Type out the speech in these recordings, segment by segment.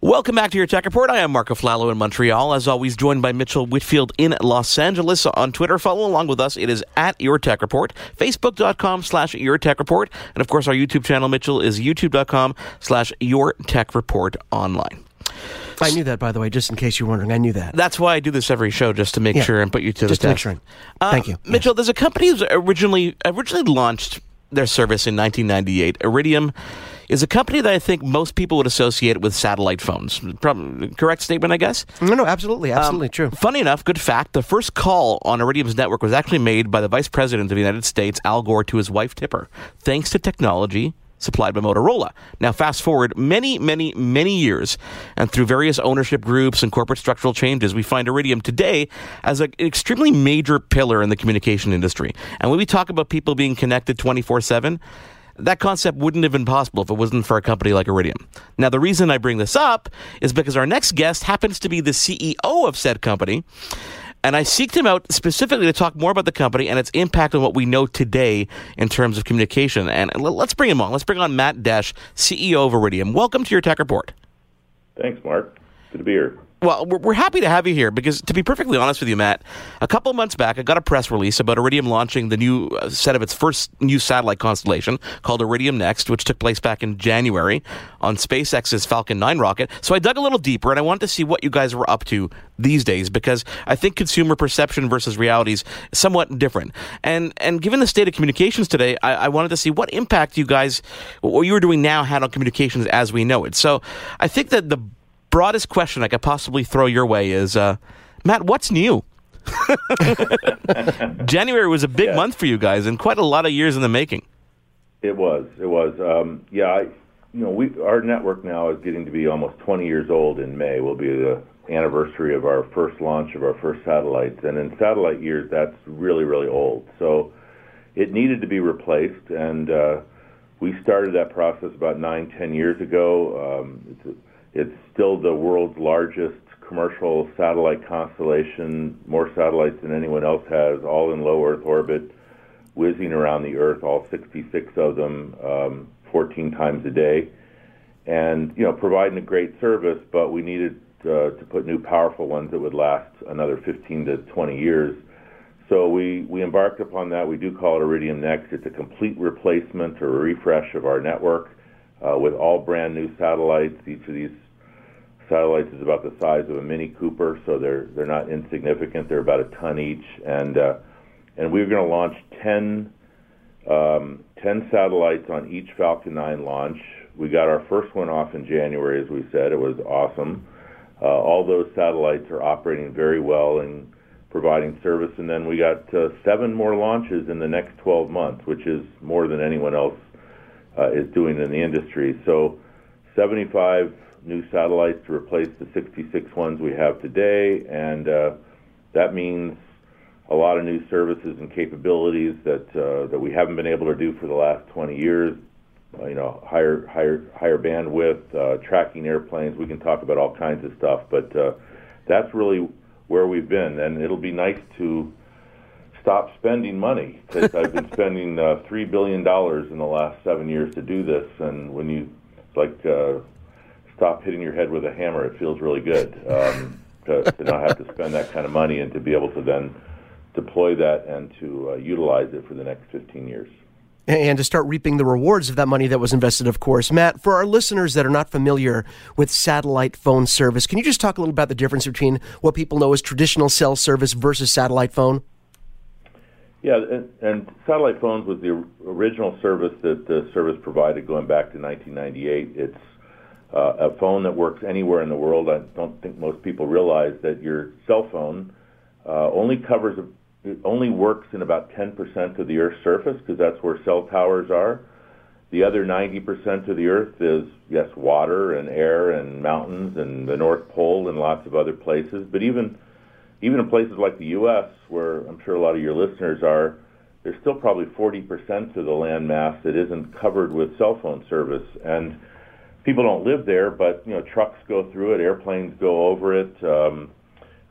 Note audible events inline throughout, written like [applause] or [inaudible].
Welcome back to your Tech Report. I am Marco Flallow in Montreal. As always, joined by Mitchell Whitfield in Los Angeles. On Twitter, follow along with us. It is at Your Tech Report, facebook.com slash Your Tech Report. And of course, our YouTube channel, Mitchell, is youtube.com slash Your Tech Report online. I knew that, by the way, just in case you're wondering. I knew that. That's why I do this every show, just to make Yeah. sure and put you to Just the to make test. sure. Uh, Thank you. Mitchell. There's a company that originally originally launched their service in 1998. Iridium is a company that I think most people would associate with satellite phones. Correct statement, I guess. No, no, absolutely, um, absolutely true. Funny enough, good fact, the first call on Iridium's network was actually made by the Vice President of the United States, Al Gore, to his wife Tipper, thanks to technology supplied by Motorola. Now, fast forward many, many, many years, and through various ownership groups and corporate structural changes, we find Iridium today as an extremely major pillar in the communication industry. And when we talk about people being connected 24 7, that concept wouldn't have been possible if it wasn't for a company like Iridium. Now, the reason I bring this up is because our next guest happens to be the CEO of said company. And I seeked him out specifically to talk more about the company and its impact on what we know today in terms of communication. And let's bring him on. Let's bring on Matt Desch, CEO of Iridium. Welcome to your Tech Report. Thanks, Mark. Good to be here. Well, we're, happy to have you here because, to be perfectly honest with you, Matt, a couple months back, I got a press release about Iridium launching the new uh, set of its first new satellite constellation called Iridium Next, which took place back in January on SpaceX's Falcon 9 rocket. So I dug a little deeper and I wanted to see what you guys were up to these days because I think consumer perception versus reality is somewhat different. And and given the state of communications today, I, I wanted to see what impact you guys, what you were doing now, had on communications as we know it. So I think that the broadest question I could possibly throw your way is, uh, Matt, what's new? [laughs] January was a big Yeah. month for you guys and quite a lot of years in the making. It was. It was. Um, yeah. I, you know, we our network now is getting to be almost 20 years old. In May will be the anniversary of our first launch of our first satellites, and in satellite years, that's really, really old. So it needed to be replaced, and uh, we started that process about nine, ten years ago. Um, it's, it's still the world's largest commercial satellite constellation, more satellites than anyone else has, all in low Earth orbit, whizzing around the Earth, all 66 of them, um, 14 times a day, and you know, providing a great service. But we needed uh, to put new, powerful ones that would last another 15 to 20 years. So we, we embarked upon that. We do call it Iridium Next. It's a complete replacement or refresh of our network uh, with all brand new satellites. Each of these satellites is about the size of a Mini Cooper, so they're they're not insignificant. They're about a ton each, and uh, and we're going to launch 10, um, 10 satellites on each Falcon 9 launch. We got our first one off in January, as we said. It was awesome. Uh, all those satellites are operating very well and providing service. And then we got uh, seven more launches in the next 12 months, which is more than anyone else uh, is doing in the industry. So 75 new satellites to replace the 66 ones we have today, and uh, that means a lot of new services and capabilities that uh, that we haven't been able to do for the last 20 years. Uh, you know, higher higher higher bandwidth, uh, tracking airplanes. We can talk about all kinds of stuff, but that's really where we've been, and it'll be nice to stop spending money because I've been [laughs] spending uh, three billion dollars in the last seven years to do this, and when you like uh, stop hitting your head with a hammer, it feels really good um, to, to not have to spend that kind of money and to be able to then deploy that and to uh, utilize it for the next 15 years. And to start reaping the rewards of that money that was invested, of course. Matt, for our listeners that are not familiar with satellite phone service, can you just talk a little about the difference between what people know as traditional cell service versus satellite phone? Yeah, and, and satellite phones was the original service that the service provided going back to 1998. It's uh, a phone that works anywhere in the world. I don't think most people realize that your cell phone uh, only covers, it only works in about 10% of the Earth's surface because that's where cell towers are. the other 90% of the Earth is, yes, water and air and mountains and the North Pole and lots of other places. But even even in places like the U.S., where I'm sure a lot of your listeners are, there's still probably 40% of the land mass that isn't covered with cell phone service. And people don't live there, but you know, trucks go through it, airplanes go over it, um,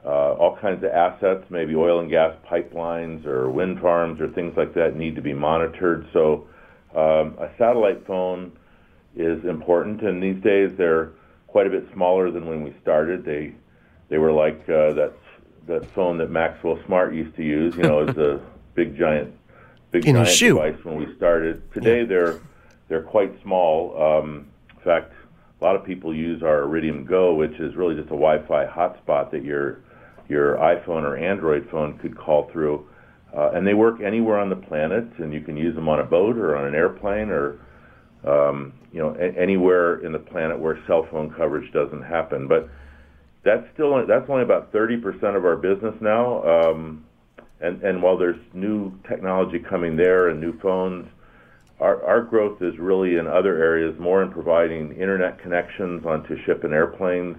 uh, all kinds of assets, maybe oil and gas pipelines or wind farms or things like that need to be monitored. So um, a satellite phone is important, and these days they're quite a bit smaller than when we started. They they were like uh, that that phone that Maxwell Smart used to use. You know, as a [laughs] big giant big In giant device when we started. Today they're they're quite small. Um, in fact, a lot of people use our Iridium Go, which is really just a Wi-Fi hotspot that your your iPhone or Android phone could call through. Uh, and they work anywhere on the planet, and you can use them on a boat or on an airplane or um, you know a- anywhere in the planet where cell phone coverage doesn't happen. But that's still that's only about 30% of our business now. Um, and and while there's new technology coming there and new phones, our our growth is really in other areas, more in providing internet connections onto ship and airplanes,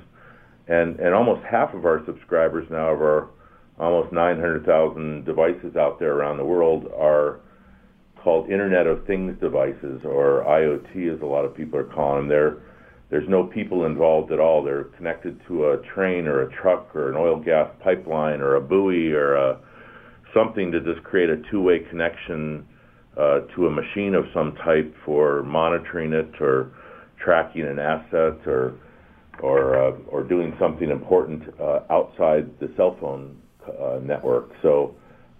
and and almost half of our subscribers now of our almost 900,000 devices out there around the world are called Internet of Things devices, or IoT, as a lot of people are calling them. They're, there's no people involved at all. They're connected to a train or a truck or an oil gas pipeline or a buoy or a, something to just create a two-way connection uh, to a machine of some type for monitoring it or tracking an asset or or uh, or doing something important uh, outside the cell phone uh, network. So,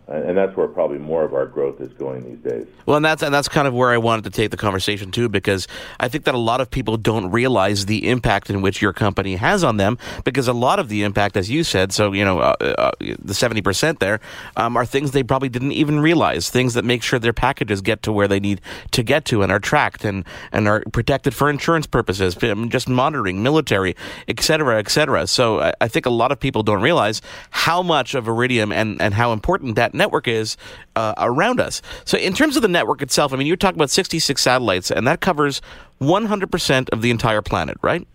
and that's where probably more of our growth is going these days. Well, and that's and that's kind of where I wanted to take the conversation too, because I think that a lot of people don't realize the impact in which your company has on them. Because a lot of the impact, as you said, so you know, uh, uh, the seventy percent there um, are things they probably didn't even realize. Things that make sure their packages get to where they need to get to and are tracked and and are protected for insurance purposes, just monitoring, military, et cetera, et cetera. So I, I think a lot of people don't realize how much of Iridium and and how important that network is uh, around us. So in terms of the network itself, I mean, you're talking about 66 satellites, and that covers 100% of the entire planet, right?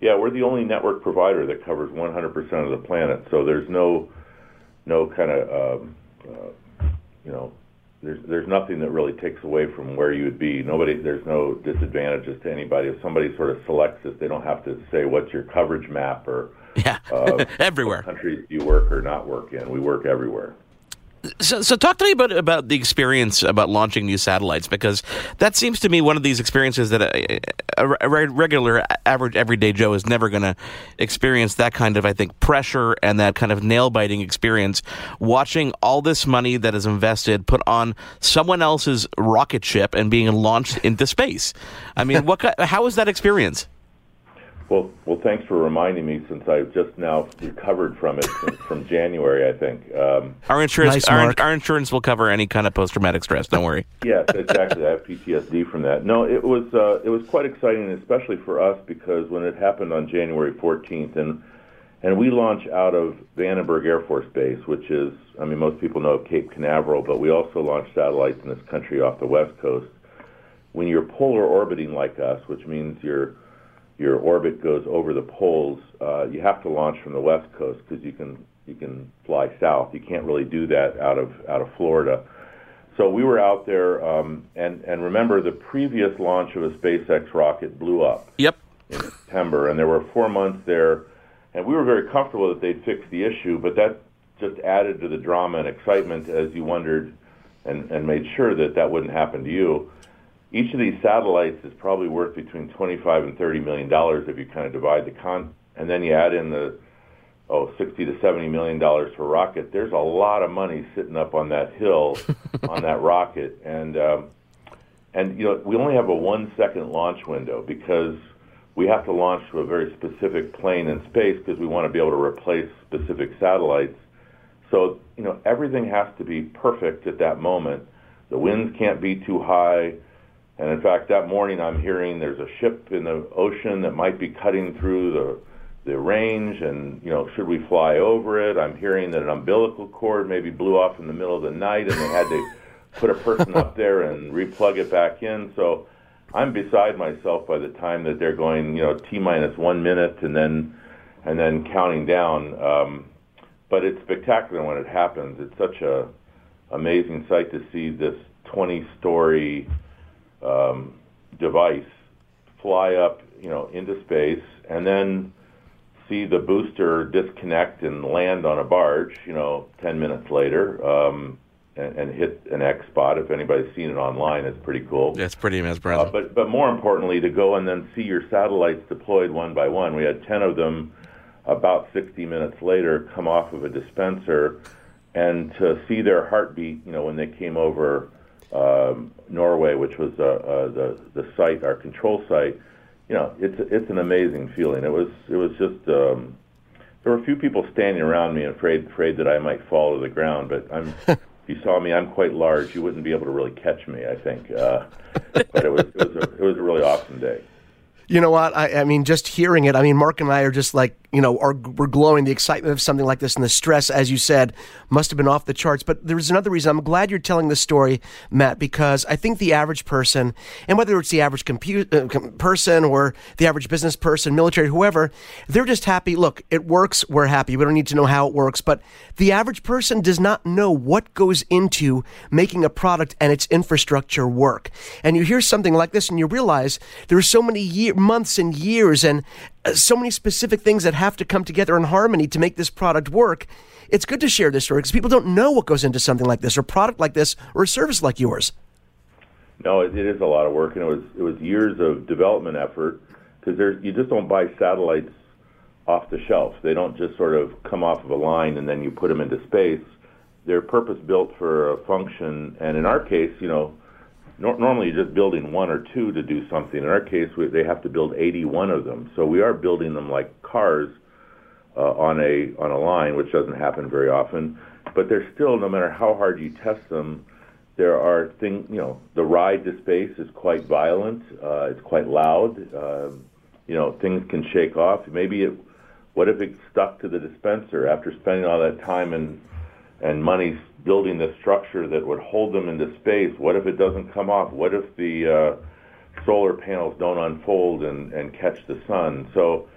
Yeah, we're the only network provider that covers 100% of the planet. So there's no no kind of um, uh, you know there's there's nothing that really takes away from where you would be. Nobody there's no disadvantages to anybody. If somebody sort of selects this, they don't have to say what's your coverage map or Yeah, uh, [laughs] everywhere. countries you work or not work in. We work everywhere. So, so talk to me about about the experience about launching new satellites because that seems to me one of these experiences that a, a, a regular, average, everyday Joe is never going to experience. That kind of, I think, pressure and that kind of nail biting experience. Watching all this money that is invested put on someone else's rocket ship and being launched into space. I mean, what? How was that experience? Well, well, thanks for reminding me since I've just now recovered from it from, from January, I think. Um, Our insurance, Nice, our, our insurance will cover any kind of post traumatic stress. Don't worry. yes, exactly. I have PTSD from that. No, it was uh, it was quite exciting, especially for us because when it happened on January 14th, and and we launch out of Vandenberg Air Force Base, which is, I mean, most people know of Cape Canaveral, but we also launch satellites in this country off the west coast. When you're polar orbiting like us, which means your your orbit goes over the poles, uh, you have to launch from the west coast because you can you can fly south. You can't really do that out of out of Florida. So we were out there, um, and and remember the previous launch of a SpaceX rocket blew up Yep. in September, and there were four months there, and we were very comfortable that they'd fix the issue, but that just added to the drama and excitement as you wondered and, and made sure that that wouldn't happen to you. Each of these satellites is probably worth between 25 and 30 million dollars if you kind of divide the con, and then you add in the oh 60 to 70 million dollars for rocket. There's a lot of money sitting up on that hill [laughs] on that rocket, and um, and you know we only have a one second launch window because we have to launch to a very specific plane in space because we want to be able to replace specific satellites. So you know everything has to be perfect at that moment. The winds can't be too high. And in fact, that morning I'm hearing there's a ship in the ocean that might be cutting through the the range, and you know, should we fly over it? I'm hearing that an umbilical cord maybe blew off in the middle of the night, and they had to put a person up there and replug it back in. So I'm beside myself by the time that they're going, you know, t minus one minute and then and then counting down. Um, but it's spectacular when it happens. It's such a amazing sight to see this 20-story um, device fly up, you know, into space, and then see the booster disconnect and land on a barge, you know, 10 minutes later, um, and, and, hit an X spot. If anybody's seen it online, it's pretty cool. Yeah, it's pretty mesmerizing. Uh, but but more importantly, to go and then see your satellites deployed one by one. We had 10 of them. About 60 minutes later, come off of a dispenser, and to see their heartbeat, you know, when they came over um, Norway, which was uh, uh, the the site, our control site you know, it's it's an amazing feeling. It was it was just um, there were a few people standing around me, afraid afraid that I might fall to the ground. But I'm, [laughs] if you saw me, I'm quite large. You wouldn't be able to really catch me. I think, uh, but it was it was a, it was a really awesome day. You know what? I, I mean, just hearing it. I mean, Mark and I are just like you know, are we're glowing. The excitement of something like this and the stress, as you said, must have been off the charts. But there's another reason. I'm glad you're telling this story, Matt, because I think the average person, and whether it's the average compute, uh, person or the average business person, military, whoever, they're just happy. Look, it works. We're happy. We don't need to know how it works. But the average person does not know what goes into making a product and its infrastructure work. And you hear something like this, and you realize there are so many year, months and years and Uh, so many specific things that have to come together in harmony to make this product work. It's good to share this story because people don't know what goes into something like this, or product like this, or a service like yours. No, it, is a lot of work, and it was it was years of development effort because there's you just don't buy satellites off the shelf. They don't just sort of come off of a line and then you put them into space. They're purpose built for a function, and in our case, you know, nor- normally you're just building one or two to do something. In our case, we, they have to build 81 of them. So we are building them like cars uh, on a on a line, which doesn't happen very often. But they're still, no matter how hard you test them, there are things. You know, the ride to space is quite violent. Uh, it's quite loud. Uh, you know, things can shake off. Maybe it. What if it stuck to the dispenser after spending all that time and and money building the structure that would hold them into space. What if it doesn't come off? What if the uh, solar panels don't unfold and, and catch the sun? So,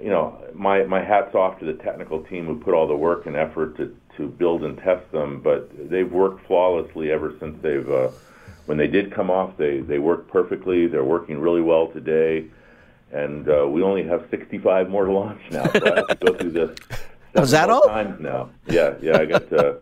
you know, my, my hat's off to the technical team who put all the work and effort to, to build and test them, but they've worked flawlessly ever since they've, uh, when they did come off, they, they worked perfectly. They're working really well today. And uh, we only have 65 more to launch now, so I have to go through this. Was that all? Times now. Yeah, yeah. I got uh,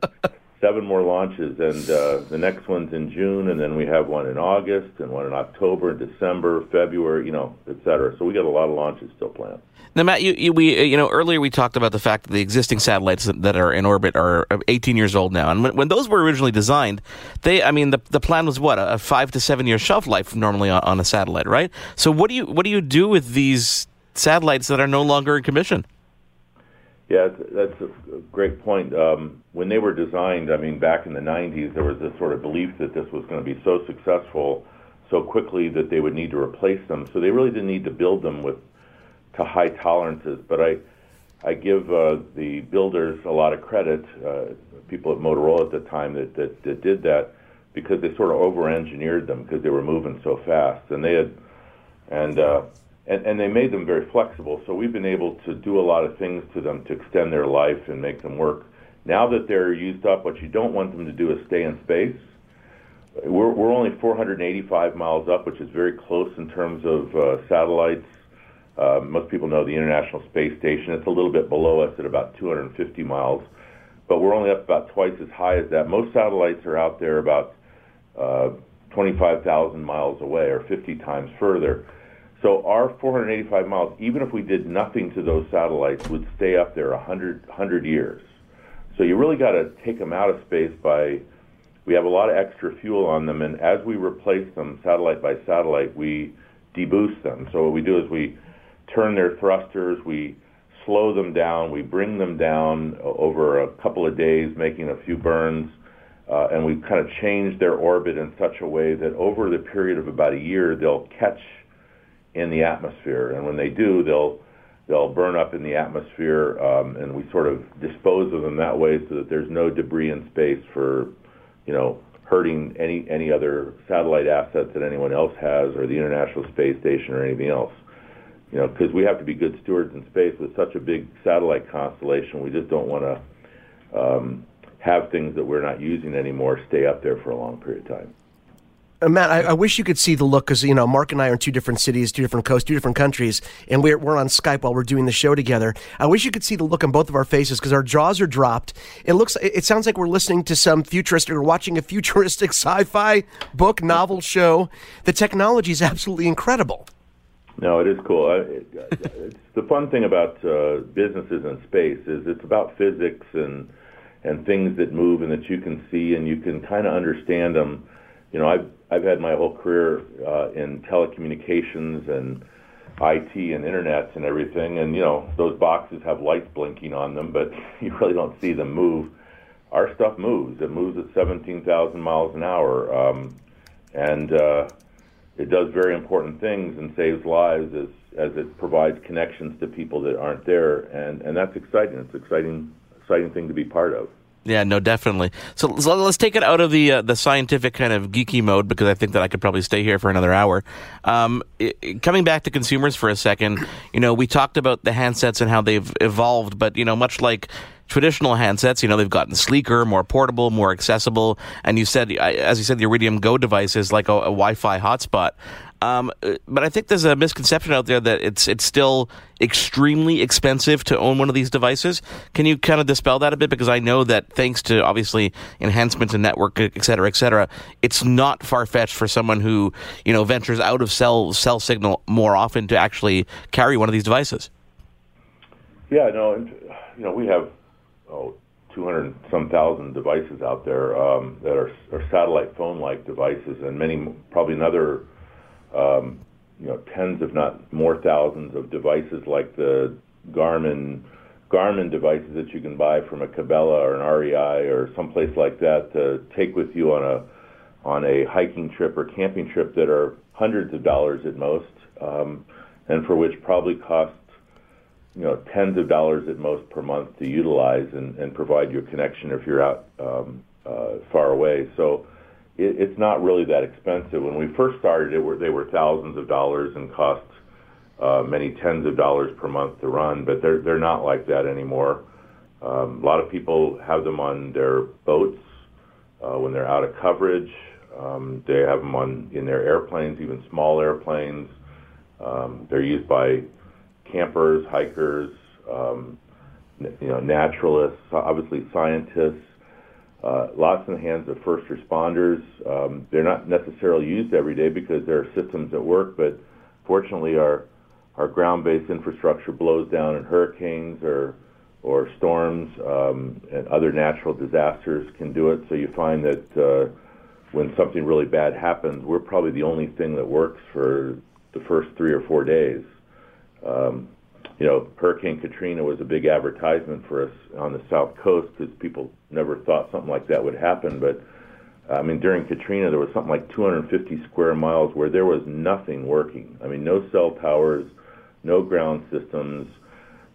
seven more launches, and uh, the next one's in June, and then we have one in August, and one in October, and December, February, you know, et cetera. So we got a lot of launches still planned. Now, Matt, you, you, we, you know, earlier we talked about the fact that the existing satellites that are in orbit are 18 years old now, and when, when those were originally designed, they, I mean, the, the plan was what a five to seven year shelf life normally on, on a satellite, right? So what do you what do you do with these satellites that are no longer in commission? Yeah, that's a great point. Um, when they were designed, I mean, back in the 90s, there was this sort of belief that this was going to be so successful so quickly that they would need to replace them. So they really didn't need to build them with to high tolerances. But I, I give uh, the builders a lot of credit, uh, people at Motorola at the time that, that, that did that, because they sort of over-engineered them because they were moving so fast, and they had, and uh, and, and they made them very flexible. So we've been able to do a lot of things to them to extend their life and make them work. Now that they're used up, what you don't want them to do is stay in space. We're, we're only 485 miles up, which is very close in terms of uh, satellites. Uh, most people know the International Space Station. It's a little bit below us at about 250 miles, but we're only up about twice as high as that. Most satellites are out there about uh, 25,000 miles away or 50 times further. So our 485 miles, even if we did nothing to those satellites, would stay up there 100, 100 years. So you really got to take them out of space by. We have a lot of extra fuel on them, and as we replace them satellite by satellite, we deboost them. So what we do is we turn their thrusters, we slow them down, we bring them down over a couple of days, making a few burns, uh, and we kind of change their orbit in such a way that over the period of about a year, they'll catch in the atmosphere, and when they do, they'll they'll burn up in the atmosphere, um, and we sort of dispose of them that way, so that there's no debris in space for, you know, hurting any any other satellite assets that anyone else has, or the International Space Station, or anything else. You know, because we have to be good stewards in space with such a big satellite constellation. We just don't want to um, have things that we're not using anymore stay up there for a long period of time. Uh, Matt, I, I, wish you could see the look because you know Mark and I are in two different cities, two different coasts, two different countries, and we're we're on Skype while we're doing the show together. I wish you could see the look on both of our faces because our jaws are dropped. It looks, it sounds like we're listening to some futuristic or watching a futuristic [laughs] sci-fi book, novel show. The technology is absolutely incredible. No, it is cool. It, it's the fun thing about uh, businesses in space is it's about physics and and things that move and that you can see and you can kind of understand them. You know, I've I've had my whole career uh, in telecommunications and IT and internet and everything, and you know those boxes have lights blinking on them, but [laughs] you really don't see them move. Our stuff moves. It moves at 17,000 miles an hour, um, and uh, it does very important things and saves lives as as it provides connections to people that aren't there, and and that's exciting. It's exciting exciting thing to be part of. Yeah, no, definitely. So, let's take it out of the uh, the scientific kind of geeky mode because I think that I could probably stay here for another hour. Um, it, coming back to consumers for a second, you know, we talked about the handsets and how they've evolved, but you know, much like traditional handsets, you know, they've gotten sleeker, more portable, more accessible. And you said, as you said, the Iridium Go device is like a, a Wi-Fi hotspot. Um, but I think there's a misconception out there that it's it's still extremely expensive to own one of these devices. Can you kind of dispel that a bit? Because I know that thanks to obviously enhancements in network, et cetera, et cetera, it's not far fetched for someone who you know ventures out of cell cell signal more often to actually carry one of these devices. Yeah, no, you know we have oh, 200 some thousand devices out there um, that are, are satellite phone like devices, and many probably another um, you know, tens, if not more thousands of devices like the Garmin Garmin devices that you can buy from a Cabela or an REI or someplace like that to take with you on a on a hiking trip or camping trip that are hundreds of dollars at most, um, and for which probably cost you know tens of dollars at most per month to utilize and, and provide you a connection if you're out um, uh, far away. So it, it's not really that expensive. When we first started, it were they were thousands of dollars and cost uh, many tens of dollars per month to run, but they're they're not like that anymore. Um, a lot of people have them on their boats uh, when they're out of coverage. Um, they have them on in their airplanes, even small airplanes. Um, they're used by campers, hikers, um, you know, naturalists, obviously scientists uh, lots in the hands of first responders. Um, they're not necessarily used every day because there are systems at work, but fortunately, our our ground-based infrastructure blows down in hurricanes or or storms um, and other natural disasters can do it. So you find that uh, when something really bad happens, we're probably the only thing that works for the first three or four days. Um, you know, Hurricane Katrina was a big advertisement for us on the South Coast because people never thought something like that would happen. But I mean, during Katrina, there was something like 250 square miles where there was nothing working. I mean, no cell towers, no ground systems,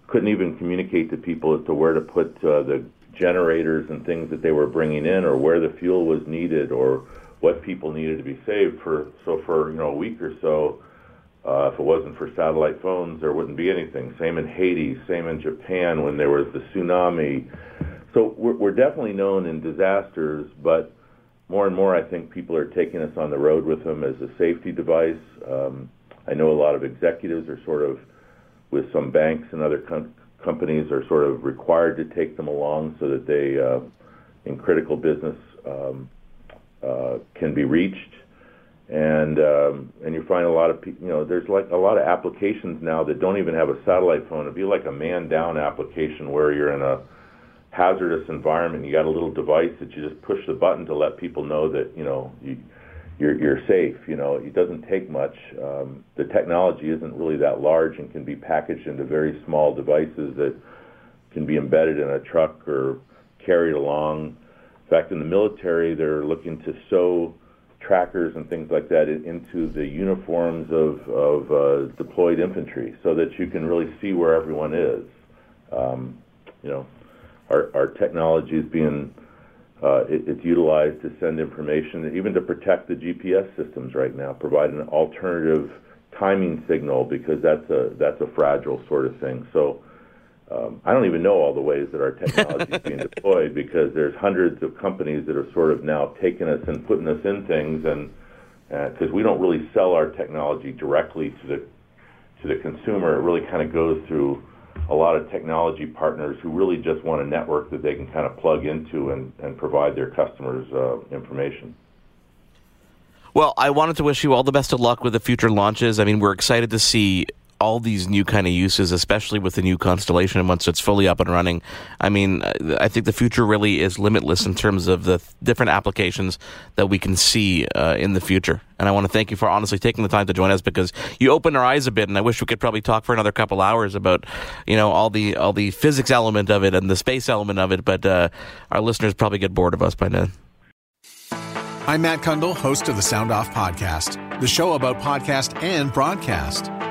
couldn't even communicate to people as to where to put uh, the generators and things that they were bringing in, or where the fuel was needed, or what people needed to be saved for. So for you know a week or so uh, if it wasn't for satellite phones, there wouldn't be anything. Same in Haiti, same in Japan when there was the tsunami. So we're, we're definitely known in disasters, but more and more, I think people are taking us on the road with them as a safety device. Um, I know a lot of executives are sort of, with some banks and other com- companies, are sort of required to take them along so that they, uh, in critical business, um, uh, can be reached and um, and you find a lot of you know there's like a lot of applications now that don't even have a satellite phone. It'd be like a man down application where you're in a hazardous environment. You got a little device that you just push the button to let people know that you know you, you're you're safe. You know it doesn't take much. Um, the technology isn't really that large and can be packaged into very small devices that can be embedded in a truck or carried along. In fact, in the military, they're looking to sew trackers and things like that into the uniforms of, of uh, deployed infantry so that you can really see where everyone is. Um, you know, our, our technology is being Uh, it, it's utilized to send information, even to protect the GPS systems right now, provide an alternative timing signal because that's a that's a fragile sort of thing. So um, I don't even know all the ways that our technology is being [laughs] deployed because there's hundreds of companies that have sort of now taken us and putting us in things, and because uh, we don't really sell our technology directly to the to the consumer, it really kind of goes through a lot of technology partners who really just want a network that they can kind of plug into and, and provide their customers uh, information. Well, I wanted to wish you all the best of luck with the future launches. I mean, we're excited to see all these new kind of uses, especially with the new constellation once it's fully up and running. I mean, I think the future really is limitless in terms of the different applications that we can see uh, in the future. And I want to thank you for honestly taking the time to join us because you opened our eyes a bit. And I wish we could probably talk for another couple hours about, you know, all the all the physics element of it and the space element of it. But uh, our listeners probably get bored of us by now. I'm Matt Cundill, host of the Sound Off Podcast, the show about podcast and broadcast.